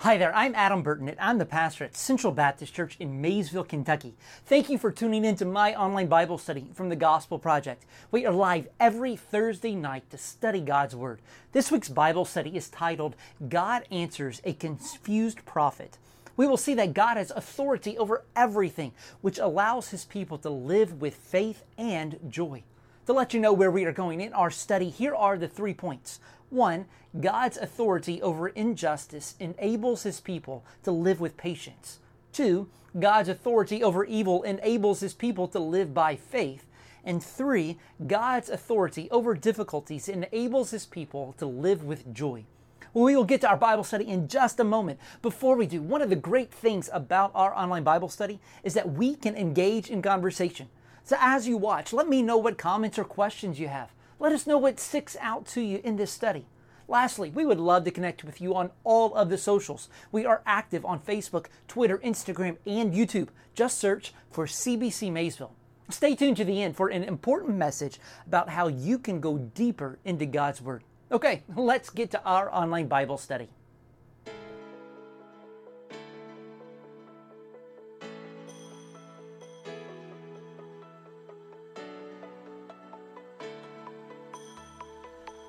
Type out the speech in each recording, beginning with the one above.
Hi there, I'm Adam Burton, and I'm the pastor at Central Baptist Church in Maysville, Kentucky. Thank you for tuning in to my online Bible study from the Gospel Project. We are live every Thursday night to study God's Word. This week's Bible study is titled God Answers a Confused Prophet. We will see that God has authority over everything, which allows His people to live with faith and joy. To let you know where we are going in our study, here are the three points. One, God's authority over injustice enables his people to live with patience. Two, God's authority over evil enables his people to live by faith. And three, God's authority over difficulties enables his people to live with joy. Well, we will get to our Bible study in just a moment. Before we do, one of the great things about our online Bible study is that we can engage in conversation. So as you watch, let me know what comments or questions you have. Let us know what sticks out to you in this study. Lastly, we would love to connect with you on all of the socials. We are active on Facebook, Twitter, Instagram, and YouTube. Just search for CBC Maysville. Stay tuned to the end for an important message about how you can go deeper into God's Word. Okay, let's get to our online Bible study.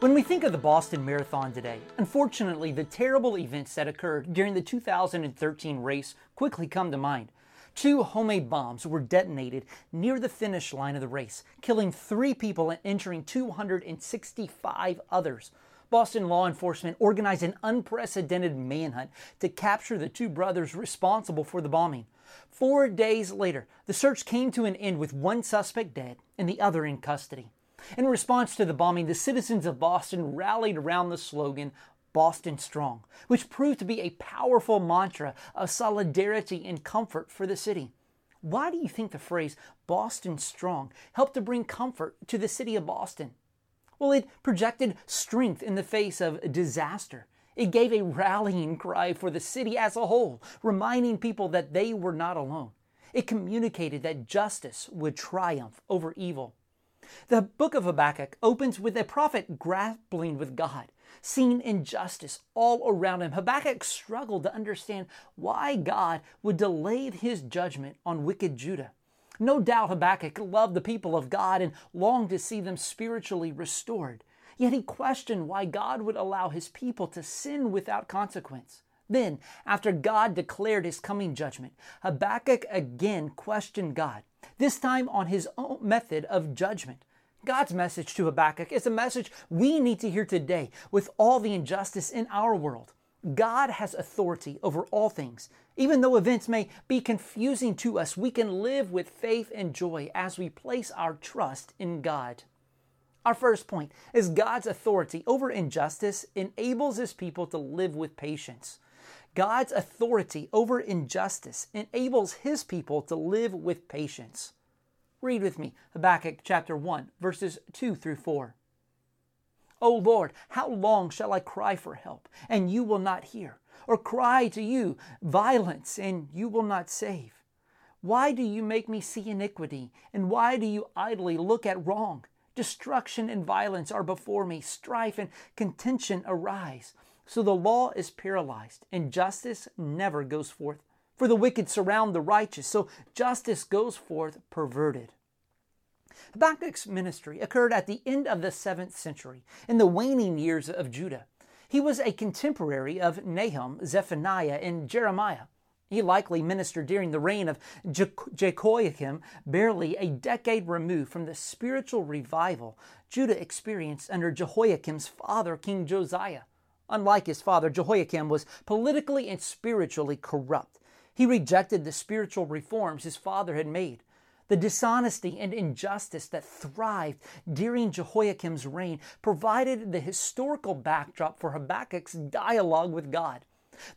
When we think of the Boston Marathon today, unfortunately, the terrible events that occurred during the 2013 race quickly come to mind. Two homemade bombs were detonated near the finish line of the race, killing three people and injuring 265 others. Boston law enforcement organized an unprecedented manhunt to capture the two brothers responsible for the bombing. Four days later, the search came to an end with one suspect dead and the other in custody. In response to the bombing, the citizens of Boston rallied around the slogan, Boston Strong, which proved to be a powerful mantra of solidarity and comfort for the city. Why do you think the phrase Boston Strong helped to bring comfort to the city of Boston? Well, it projected strength in the face of disaster. It gave a rallying cry for the city as a whole, reminding people that they were not alone. It communicated that justice would triumph over evil. The book of Habakkuk opens with a prophet grappling with God, seeing injustice all around him. Habakkuk struggled to understand why God would delay his judgment on wicked Judah. No doubt Habakkuk loved the people of God and longed to see them spiritually restored. Yet he questioned why God would allow his people to sin without consequence. Then, after God declared his coming judgment, Habakkuk again questioned God this time on his own method of judgment. God's message to Habakkuk is a message we need to hear today with all the injustice in our world. God has authority over all things. Even though events may be confusing to us, we can live with faith and joy as we place our trust in God. Our first point is God's authority over injustice enables his people to live with patience. God's authority over injustice enables his people to live with patience. Read with me Habakkuk chapter 1, verses 2 through 4. O Lord, how long shall I cry for help, and you will not hear? Or cry to you violence, and you will not save? Why do you make me see iniquity, and why do you idly look at wrong? Destruction and violence are before me, strife and contention arise. So the law is paralyzed, and justice never goes forth. For the wicked surround the righteous, so justice goes forth perverted. Habakkuk's ministry occurred at the end of the 7th century, in the waning years of Judah. He was a contemporary of Nahum, Zephaniah, and Jeremiah. He likely ministered during the reign of Je- Jehoiakim, barely a decade removed from the spiritual revival Judah experienced under Jehoiakim's father, King Josiah. Unlike his father, Jehoiakim was politically and spiritually corrupt. He rejected the spiritual reforms his father had made. The dishonesty and injustice that thrived during Jehoiakim's reign provided the historical backdrop for Habakkuk's dialogue with God.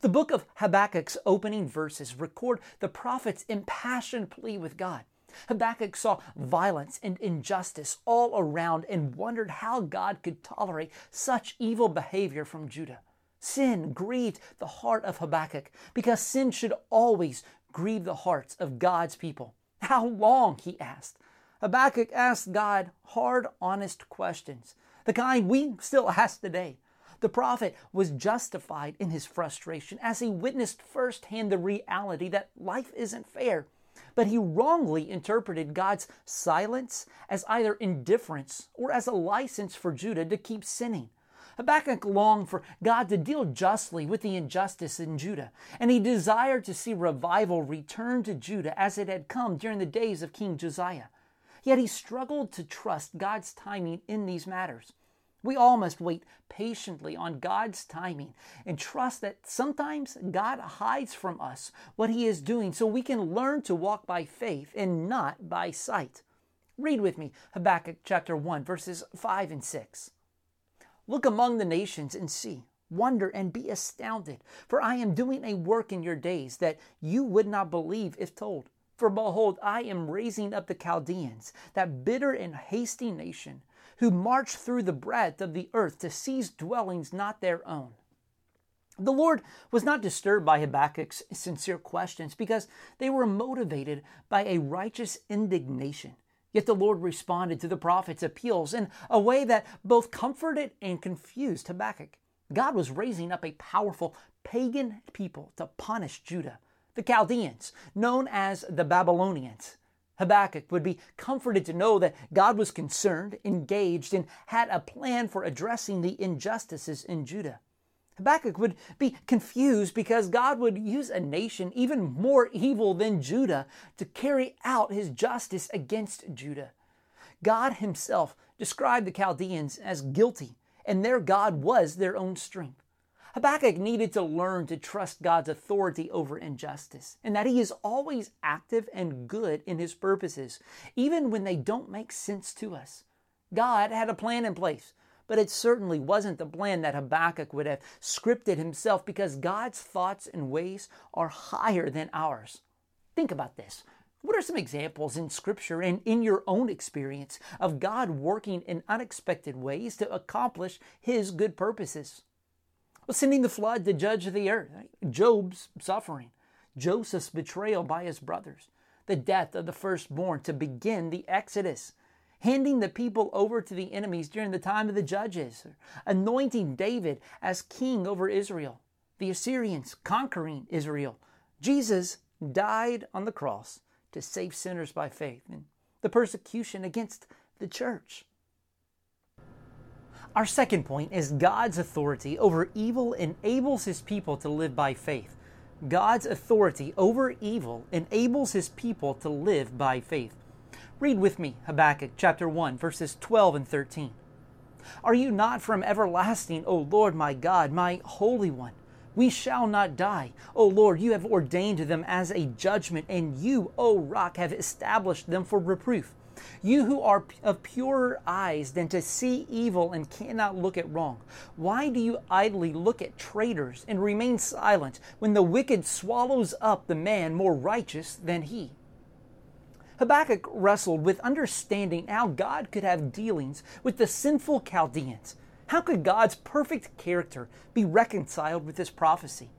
The book of Habakkuk's opening verses record the prophet's impassioned plea with God. Habakkuk saw violence and injustice all around and wondered how God could tolerate such evil behavior from Judah. Sin grieved the heart of Habakkuk because sin should always grieve the hearts of God's people. How long? he asked. Habakkuk asked God hard, honest questions, the kind we still ask today. The prophet was justified in his frustration as he witnessed firsthand the reality that life isn't fair. But he wrongly interpreted God's silence as either indifference or as a license for Judah to keep sinning. Habakkuk longed for God to deal justly with the injustice in Judah, and he desired to see revival return to Judah as it had come during the days of King Josiah. Yet he struggled to trust God's timing in these matters. We all must wait patiently on God's timing and trust that sometimes God hides from us what He is doing so we can learn to walk by faith and not by sight. Read with me Habakkuk chapter 1, verses 5 and 6. Look among the nations and see, wonder and be astounded, for I am doing a work in your days that you would not believe if told. For behold, I am raising up the Chaldeans, that bitter and hasty nation who march through the breadth of the earth to seize dwellings not their own. The Lord was not disturbed by Habakkuk's sincere questions because they were motivated by a righteous indignation. Yet the Lord responded to the prophet's appeals in a way that both comforted and confused Habakkuk. God was raising up a powerful pagan people to punish Judah, the Chaldeans, known as the Babylonians. Habakkuk would be comforted to know that God was concerned, engaged, and had a plan for addressing the injustices in Judah. Habakkuk would be confused because God would use a nation even more evil than Judah to carry out his justice against Judah. God himself described the Chaldeans as guilty, and their God was their own strength. Habakkuk needed to learn to trust God's authority over injustice and that He is always active and good in His purposes, even when they don't make sense to us. God had a plan in place, but it certainly wasn't the plan that Habakkuk would have scripted himself because God's thoughts and ways are higher than ours. Think about this. What are some examples in Scripture and in your own experience of God working in unexpected ways to accomplish His good purposes? Sending the flood to judge the earth, Job's suffering, Joseph's betrayal by his brothers, the death of the firstborn to begin the Exodus, handing the people over to the enemies during the time of the judges, anointing David as king over Israel, the Assyrians conquering Israel. Jesus died on the cross to save sinners by faith, and the persecution against the church. Our second point is God's authority over evil enables his people to live by faith. God's authority over evil enables his people to live by faith. Read with me Habakkuk chapter 1, verses 12 and 13. Are you not from everlasting, O Lord my God, my Holy One? We shall not die. O Lord, you have ordained them as a judgment, and you, O rock, have established them for reproof. You who are of purer eyes than to see evil and cannot look at wrong, why do you idly look at traitors and remain silent when the wicked swallows up the man more righteous than he? Habakkuk wrestled with understanding how God could have dealings with the sinful Chaldeans. How could God's perfect character be reconciled with this prophecy?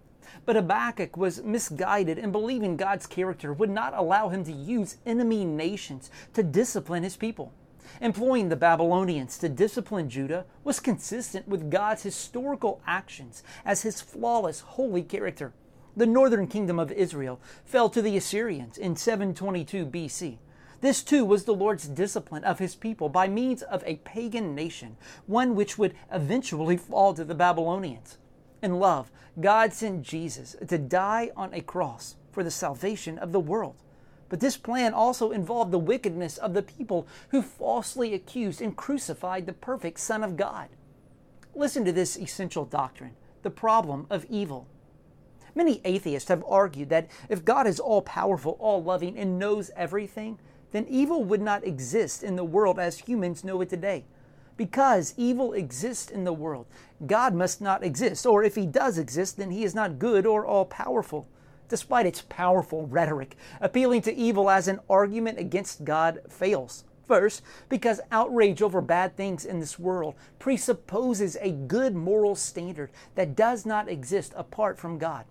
But Habakkuk was misguided in believing God's character would not allow him to use enemy nations to discipline his people. Employing the Babylonians to discipline Judah was consistent with God's historical actions as his flawless, holy character. The northern kingdom of Israel fell to the Assyrians in 722 BC. This too was the Lord's discipline of his people by means of a pagan nation, one which would eventually fall to the Babylonians in love, God sent Jesus to die on a cross for the salvation of the world. But this plan also involved the wickedness of the people who falsely accused and crucified the perfect Son of God. Listen to this essential doctrine the problem of evil. Many atheists have argued that if God is all powerful, all loving, and knows everything, then evil would not exist in the world as humans know it today. Because evil exists in the world, God must not exist. Or if he does exist, then he is not good or all powerful. Despite its powerful rhetoric, appealing to evil as an argument against God fails. First, because outrage over bad things in this world presupposes a good moral standard that does not exist apart from God.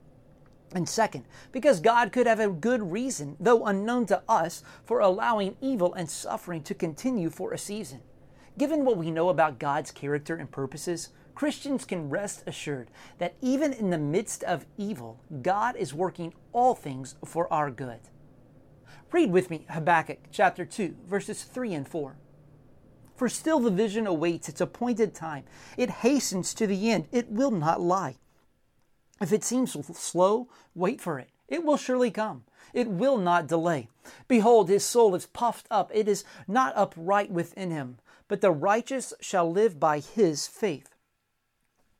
And second, because God could have a good reason, though unknown to us, for allowing evil and suffering to continue for a season. Given what we know about God's character and purposes, Christians can rest assured that even in the midst of evil, God is working all things for our good. Read with me Habakkuk chapter 2, verses 3 and 4. For still the vision awaits its appointed time. It hastens to the end. It will not lie. If it seems slow, wait for it. It will surely come. It will not delay. Behold, his soul is puffed up. It is not upright within him, but the righteous shall live by his faith.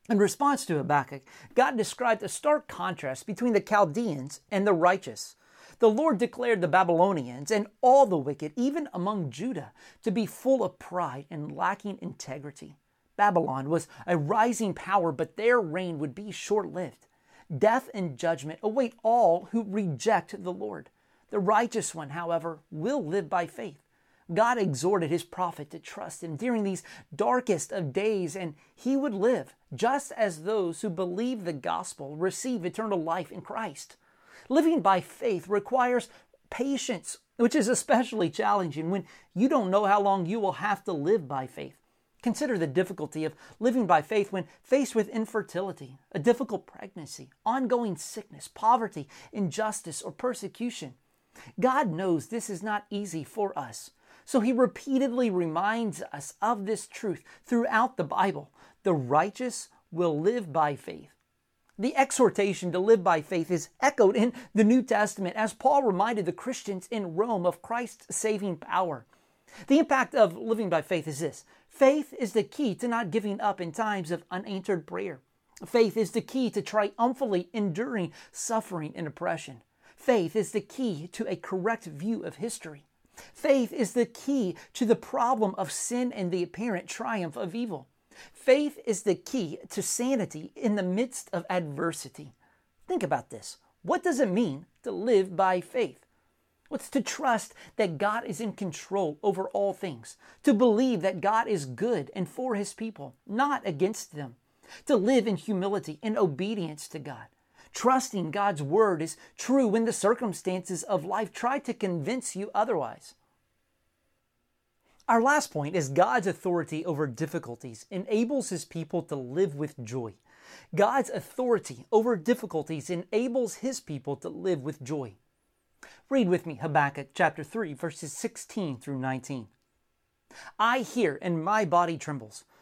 In response to Habakkuk, God described a stark contrast between the Chaldeans and the righteous. The Lord declared the Babylonians and all the wicked, even among Judah, to be full of pride and lacking integrity. Babylon was a rising power, but their reign would be short lived. Death and judgment await all who reject the Lord. The righteous one, however, will live by faith. God exhorted his prophet to trust him during these darkest of days, and he would live just as those who believe the gospel receive eternal life in Christ. Living by faith requires patience, which is especially challenging when you don't know how long you will have to live by faith. Consider the difficulty of living by faith when faced with infertility, a difficult pregnancy, ongoing sickness, poverty, injustice, or persecution. God knows this is not easy for us. So he repeatedly reminds us of this truth throughout the Bible. The righteous will live by faith. The exhortation to live by faith is echoed in the New Testament as Paul reminded the Christians in Rome of Christ's saving power. The impact of living by faith is this faith is the key to not giving up in times of unanswered prayer. Faith is the key to triumphantly enduring suffering and oppression. Faith is the key to a correct view of history. Faith is the key to the problem of sin and the apparent triumph of evil. Faith is the key to sanity in the midst of adversity. Think about this. What does it mean to live by faith? What's to trust that God is in control over all things, to believe that God is good and for his people, not against them, to live in humility and obedience to God, trusting God's word is true when the circumstances of life try to convince you otherwise. Our last point is God's authority over difficulties enables his people to live with joy. God's authority over difficulties enables his people to live with joy. Read with me Habakkuk chapter 3, verses 16 through 19. I hear, and my body trembles.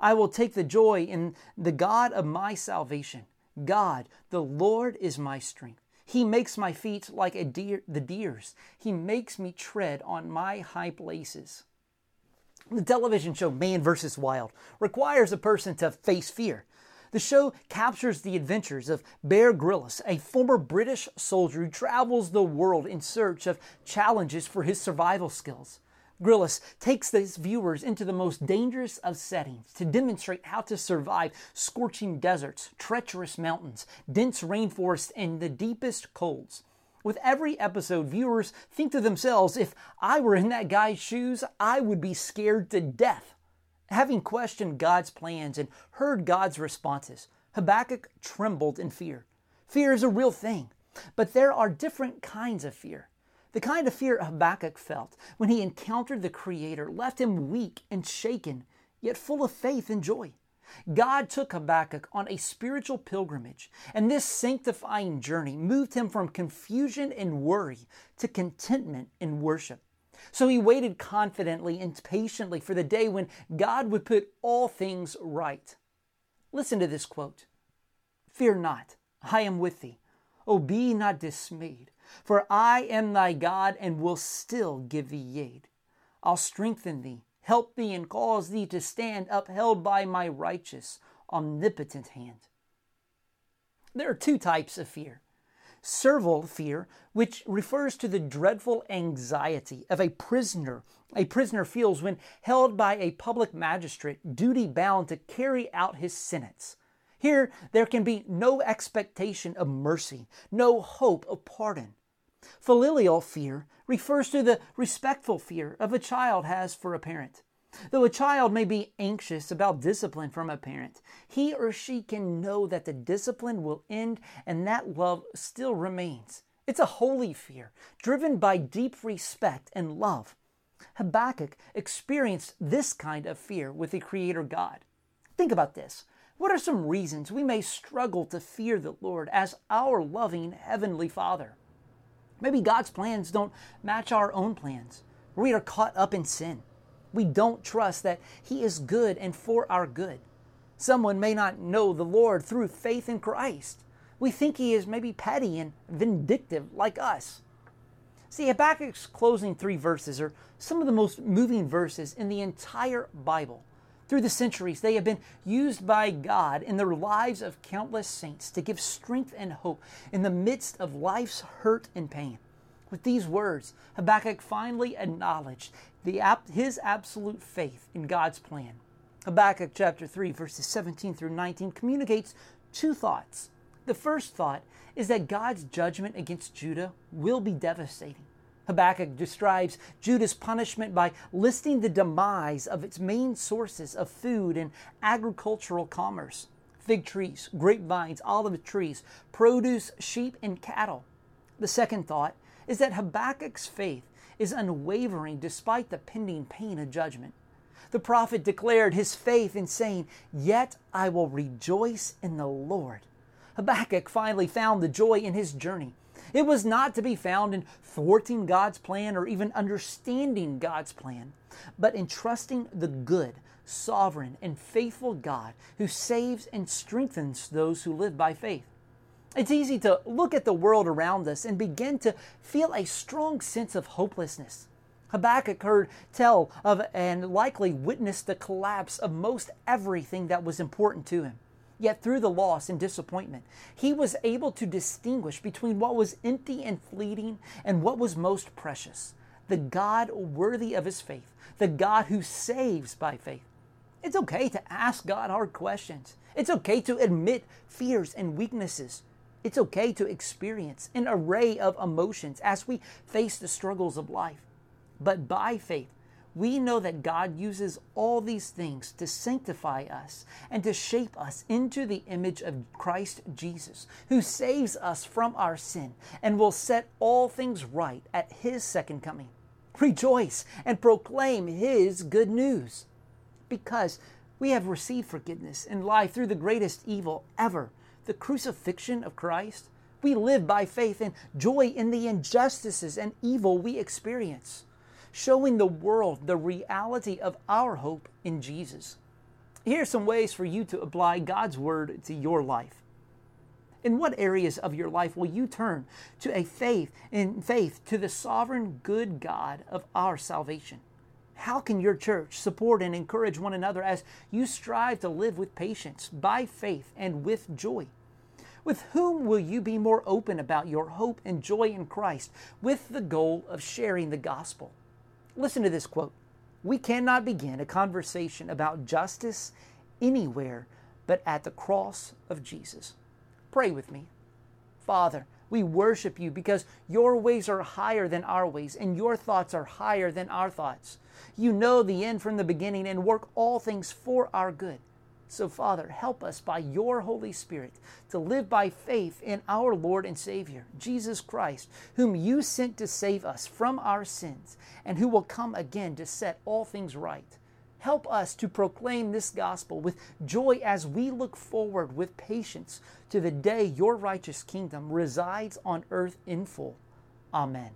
I will take the joy in the God of my salvation. God, the Lord, is my strength. He makes my feet like a deer, the deer's. He makes me tread on my high places. The television show Man vs. Wild requires a person to face fear. The show captures the adventures of Bear Grylls, a former British soldier who travels the world in search of challenges for his survival skills. Grylls takes his viewers into the most dangerous of settings to demonstrate how to survive scorching deserts, treacherous mountains, dense rainforests, and the deepest colds. With every episode, viewers think to themselves, if I were in that guy's shoes, I would be scared to death. Having questioned God's plans and heard God's responses, Habakkuk trembled in fear. Fear is a real thing, but there are different kinds of fear. The kind of fear Habakkuk felt when he encountered the Creator left him weak and shaken, yet full of faith and joy. God took Habakkuk on a spiritual pilgrimage, and this sanctifying journey moved him from confusion and worry to contentment and worship. So he waited confidently and patiently for the day when God would put all things right. Listen to this quote Fear not, I am with thee. O be not dismayed, for I am thy God and will still give thee aid. I'll strengthen thee help thee and cause thee to stand upheld by my righteous, omnipotent hand. There are two types of fear servile fear, which refers to the dreadful anxiety of a prisoner a prisoner feels when held by a public magistrate duty bound to carry out his sentence. Here, there can be no expectation of mercy, no hope of pardon. Filial fear refers to the respectful fear of a child has for a parent. Though a child may be anxious about discipline from a parent, he or she can know that the discipline will end and that love still remains. It's a holy fear, driven by deep respect and love. Habakkuk experienced this kind of fear with the Creator God. Think about this. What are some reasons we may struggle to fear the Lord as our loving Heavenly Father? Maybe God's plans don't match our own plans. We are caught up in sin. We don't trust that He is good and for our good. Someone may not know the Lord through faith in Christ. We think He is maybe petty and vindictive like us. See, Habakkuk's closing three verses are some of the most moving verses in the entire Bible. Through the centuries, they have been used by God in the lives of countless saints to give strength and hope in the midst of life's hurt and pain. With these words, Habakkuk finally acknowledged the, his absolute faith in God's plan. Habakkuk chapter 3, verses 17 through 19 communicates two thoughts. The first thought is that God's judgment against Judah will be devastating. Habakkuk describes Judah's punishment by listing the demise of its main sources of food and agricultural commerce fig trees, grapevines, olive trees, produce, sheep, and cattle. The second thought is that Habakkuk's faith is unwavering despite the pending pain of judgment. The prophet declared his faith in saying, Yet I will rejoice in the Lord. Habakkuk finally found the joy in his journey. It was not to be found in thwarting God's plan or even understanding God's plan, but in trusting the good, sovereign, and faithful God who saves and strengthens those who live by faith. It's easy to look at the world around us and begin to feel a strong sense of hopelessness. Habakkuk heard tell of and likely witnessed the collapse of most everything that was important to him. Yet through the loss and disappointment, he was able to distinguish between what was empty and fleeting and what was most precious the God worthy of his faith, the God who saves by faith. It's okay to ask God hard questions. It's okay to admit fears and weaknesses. It's okay to experience an array of emotions as we face the struggles of life. But by faith, we know that God uses all these things to sanctify us and to shape us into the image of Christ Jesus, who saves us from our sin and will set all things right at His second coming. Rejoice and proclaim His good news because we have received forgiveness and life through the greatest evil ever the crucifixion of Christ, we live by faith and joy in the injustices and evil we experience, showing the world the reality of our hope in Jesus. Here are some ways for you to apply God's Word to your life. In what areas of your life will you turn to a faith in faith to the sovereign good God of our salvation? How can your church support and encourage one another as you strive to live with patience, by faith, and with joy? With whom will you be more open about your hope and joy in Christ with the goal of sharing the gospel? Listen to this quote We cannot begin a conversation about justice anywhere but at the cross of Jesus. Pray with me. Father, we worship you because your ways are higher than our ways and your thoughts are higher than our thoughts. You know the end from the beginning and work all things for our good. So, Father, help us by your Holy Spirit to live by faith in our Lord and Savior, Jesus Christ, whom you sent to save us from our sins and who will come again to set all things right. Help us to proclaim this gospel with joy as we look forward with patience to the day your righteous kingdom resides on earth in full. Amen.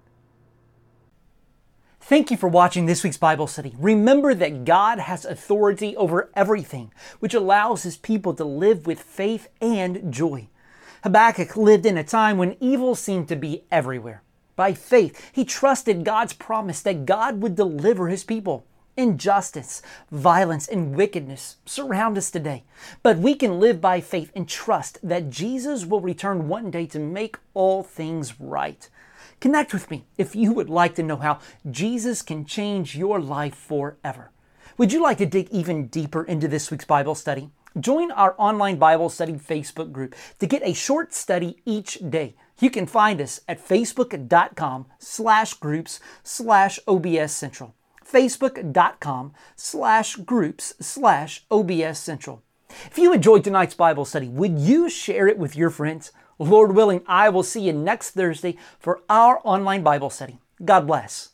Thank you for watching this week's Bible study. Remember that God has authority over everything, which allows his people to live with faith and joy. Habakkuk lived in a time when evil seemed to be everywhere. By faith, he trusted God's promise that God would deliver his people. Injustice, violence, and wickedness surround us today. But we can live by faith and trust that Jesus will return one day to make all things right. Connect with me if you would like to know how Jesus can change your life forever. Would you like to dig even deeper into this week's Bible study? Join our online Bible study Facebook group to get a short study each day. You can find us at facebook.com slash groups slash OBS Central. Facebook.com slash groups slash OBS Central. If you enjoyed tonight's Bible study, would you share it with your friends? Lord willing, I will see you next Thursday for our online Bible study. God bless.